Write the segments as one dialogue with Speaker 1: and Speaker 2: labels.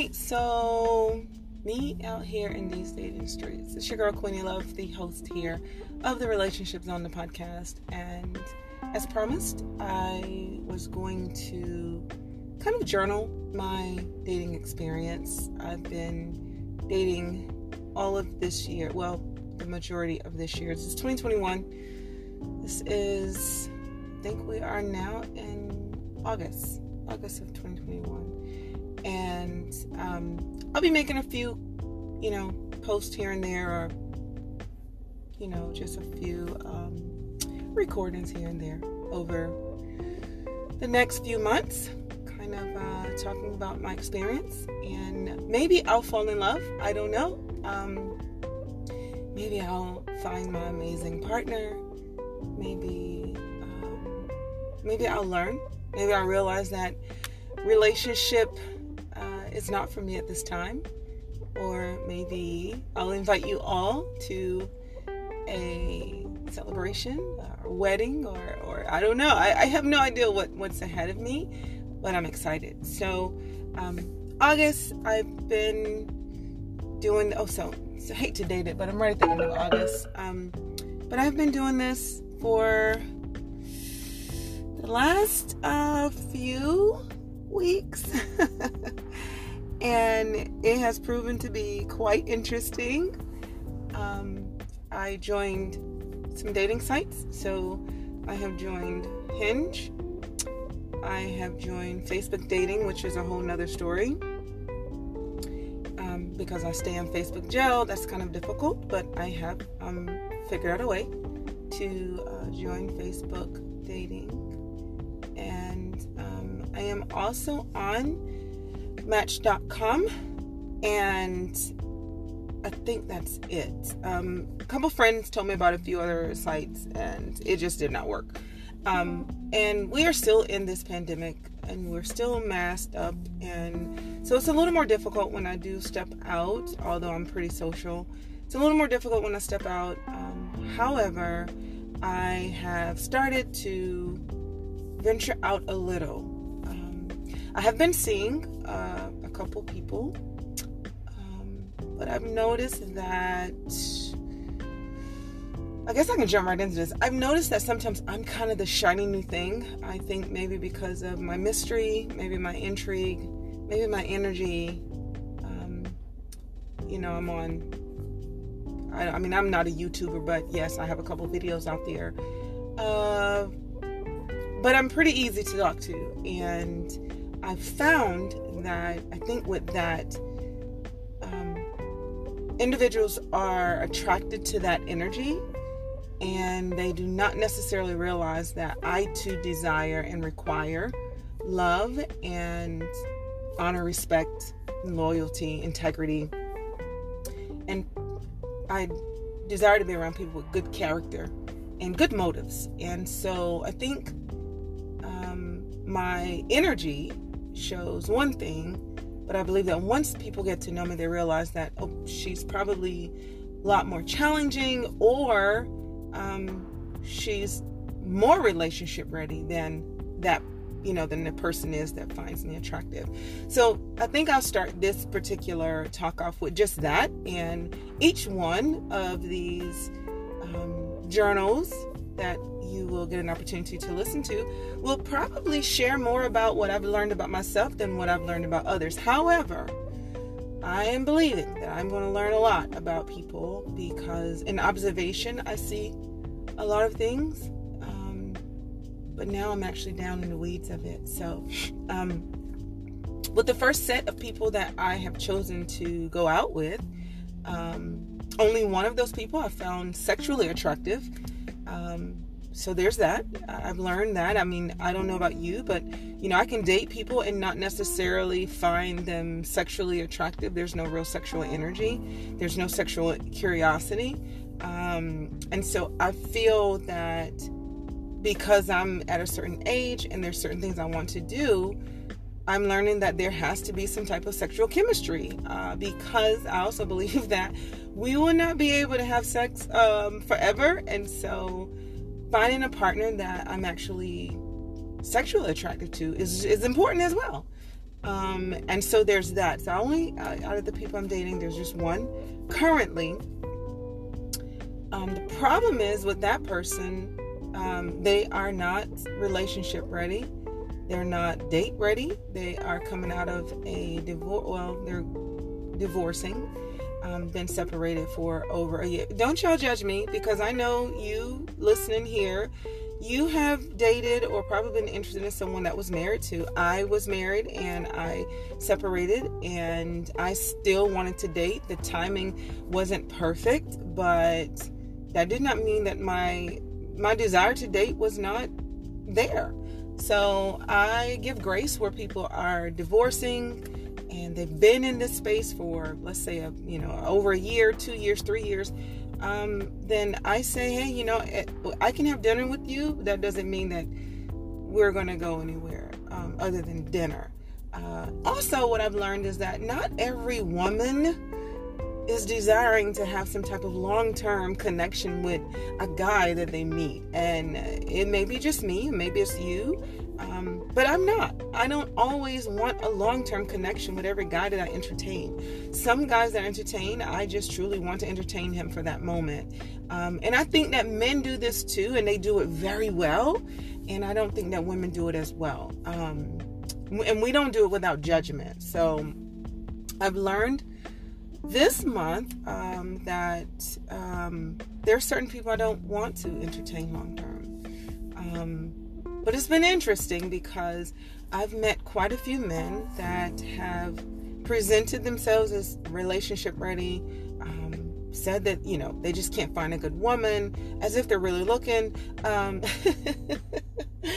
Speaker 1: right, so me out here in these dating streets. It's your girl Queenie Love, the host here of the Relationships on the podcast. And as promised, I was going to kind of journal my dating experience. I've been dating all of this year, well, the majority of this year. This is 2021. This is, I think we are now in August, August of 2021. And um, I'll be making a few, you know, posts here and there, or you know, just a few um, recordings here and there over the next few months, kind of uh, talking about my experience, and maybe I'll fall in love. I don't know. Um, maybe I'll find my amazing partner. Maybe, um, maybe I'll learn. Maybe I'll realize that relationship is not for me at this time. Or maybe I'll invite you all to a celebration or wedding or, or I don't know. I, I have no idea what, what's ahead of me, but I'm excited. So, um, August, I've been doing, oh, so, so I hate to date it, but I'm right at the end of August. Um, but I've been doing this for the last uh, few weeks. and it has proven to be quite interesting. Um, I joined some dating sites, so I have joined Hinge. I have joined Facebook dating, which is a whole nother story. Um, because I stay on Facebook jail, that's kind of difficult, but I have um, figured out a way to uh, join Facebook dating. And um, I am also on Match.com, and I think that's it. Um, a couple friends told me about a few other sites, and it just did not work. Um, and we are still in this pandemic, and we're still masked up, and so it's a little more difficult when I do step out. Although I'm pretty social, it's a little more difficult when I step out. Um, however, I have started to venture out a little. I have been seeing uh, a couple people, um, but I've noticed that. I guess I can jump right into this. I've noticed that sometimes I'm kind of the shiny new thing. I think maybe because of my mystery, maybe my intrigue, maybe my energy. Um, you know, I'm on. I, I, mean, I'm not a YouTuber, but yes, I have a couple videos out there. Uh, but I'm pretty easy to talk to, and I've found that I think with that, um, individuals are attracted to that energy and they do not necessarily realize that I too desire and require love and honor, respect, loyalty, integrity. And I desire to be around people with good character and good motives. And so I think um, my energy shows one thing, but I believe that once people get to know me, they realize that, oh, she's probably a lot more challenging or um, she's more relationship ready than that you know than the person is that finds me attractive. So i think i'll start this particular talk off with just that and each one of these um, journals that you will get an opportunity to listen to will probably share more about what I've learned about myself than what I've learned about others. However, I am believing that I'm going to learn a lot about people because in observation, I see a lot of things. Um, but now I'm actually down in the weeds of it. So, um, with the first set of people that I have chosen to go out with, um, only one of those people I found sexually attractive. Um, so there's that. I've learned that. I mean, I don't know about you, but you know, I can date people and not necessarily find them sexually attractive. There's no real sexual energy. There's no sexual curiosity. Um, and so I feel that because I'm at a certain age and there's certain things I want to do, I'm learning that there has to be some type of sexual chemistry uh, because I also believe that we will not be able to have sex um, forever. And so finding a partner that I'm actually sexually attracted to is, is important as well. Um, and so there's that. So only uh, out of the people I'm dating, there's just one currently. Um, the problem is with that person, um, they are not relationship ready. They're not date ready. They are coming out of a divorce. Well, they're divorcing. Um, been separated for over a year. Don't y'all judge me because I know you listening here you have dated or probably been interested in someone that was married to. I was married and I separated and I still wanted to date. The timing wasn't perfect, but that did not mean that my my desire to date was not there. So I give grace where people are divorcing and they've been in this space for let's say a you know over a year, 2 years, 3 years um, then I say, hey, you know, eh, I can have dinner with you. That doesn't mean that we're going to go anywhere um, other than dinner. Uh, also, what I've learned is that not every woman is desiring to have some type of long term connection with a guy that they meet. And it may be just me, maybe it's you, um, but I'm not. I don't always want a long term connection with every guy that I entertain. Some guys that I entertain, I just truly want to entertain him for that moment. Um, and I think that men do this too, and they do it very well. And I don't think that women do it as well. Um, and we don't do it without judgment. So I've learned this month um, that um, there are certain people I don't want to entertain long term. Um, but it's been interesting because I've met quite a few men that have presented themselves as relationship ready, um, said that, you know, they just can't find a good woman, as if they're really looking.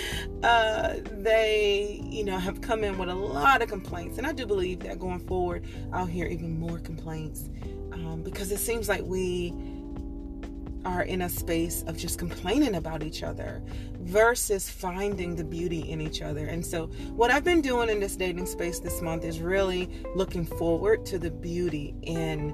Speaker 1: Uh, they, you know, have come in with a lot of complaints. And I do believe that going forward, I'll hear even more complaints um, because it seems like we are in a space of just complaining about each other versus finding the beauty in each other. And so, what I've been doing in this dating space this month is really looking forward to the beauty in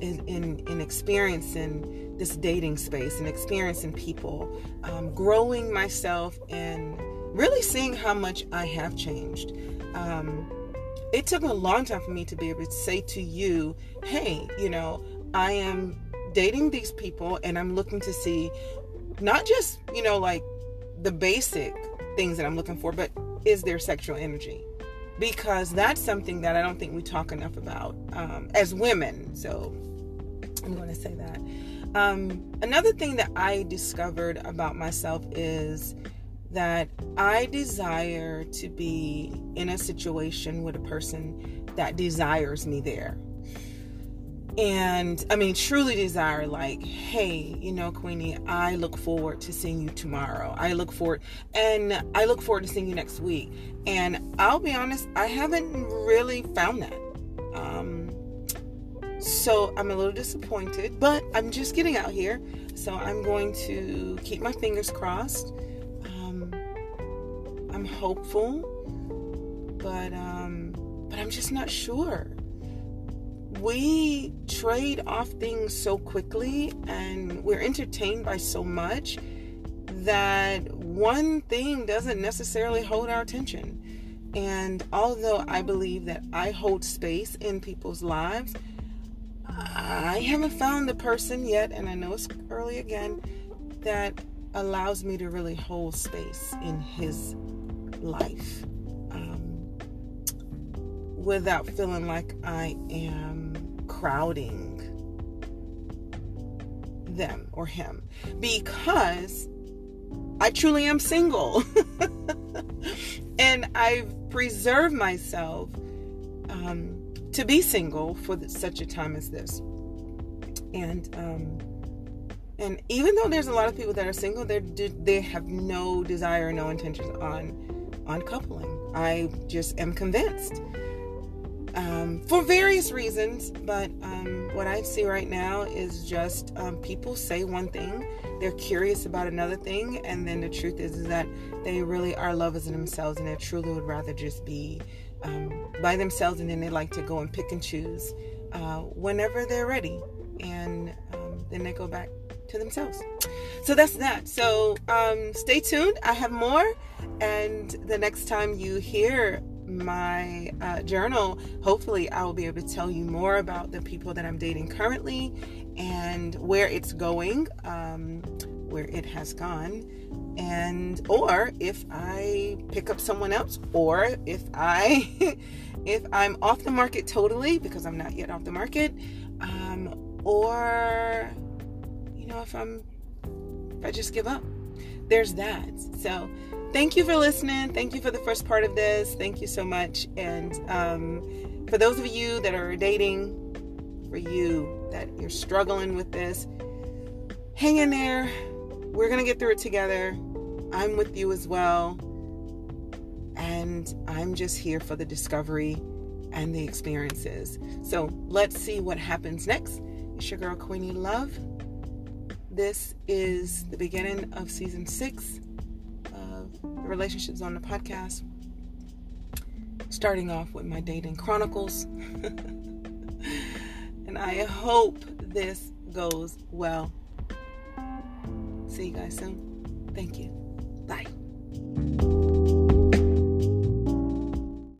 Speaker 1: in in, in experiencing this dating space and experiencing people, um, growing myself, and really seeing how much I have changed. Um, it took a long time for me to be able to say to you, "Hey, you know, I am." dating these people and I'm looking to see not just, you know, like the basic things that I'm looking for, but is there sexual energy? Because that's something that I don't think we talk enough about um, as women. So I'm going to say that. Um, another thing that I discovered about myself is that I desire to be in a situation with a person that desires me there and I mean, truly desire, like, hey, you know, Queenie, I look forward to seeing you tomorrow. I look forward, and I look forward to seeing you next week. And I'll be honest, I haven't really found that. Um, so I'm a little disappointed, but I'm just getting out here. So I'm going to keep my fingers crossed. Um, I'm hopeful, but um, but I'm just not sure we trade off things so quickly and we're entertained by so much that one thing doesn't necessarily hold our attention. And although I believe that I hold space in people's lives, I haven't found the person yet, and I know it's early again, that allows me to really hold space in his life without feeling like I am crowding them or him. Because I truly am single. And I've preserved myself um, to be single for such a time as this. And um, and even though there's a lot of people that are single, they they have no desire, no intentions on on coupling. I just am convinced um, for various reasons. But um, what I see right now is just um, people say one thing, they're curious about another thing, and then the truth is, is that they really are lovers of themselves and they truly would rather just be um, by themselves, and then they like to go and pick and choose uh, whenever they're ready, and um, then they go back to themselves. So that's that. So um, stay tuned. I have more, and the next time you hear my uh, journal, hopefully, I will be able to tell you more about the people that I'm dating currently and where it's going, um, where it has gone, and or if I pick up someone else, or if I if I'm off the market totally because I'm not yet off the market, um, or you know if I'm if I just give up. There's that. So thank you for listening. Thank you for the first part of this. Thank you so much. And um, for those of you that are dating, for you that you're struggling with this, hang in there. We're going to get through it together. I'm with you as well. And I'm just here for the discovery and the experiences. So let's see what happens next. It's your girl, Queenie Love. This is the beginning of season six of the Relationships on the podcast. Starting off with my dating chronicles. and I hope this goes well. See you guys soon. Thank you. Bye.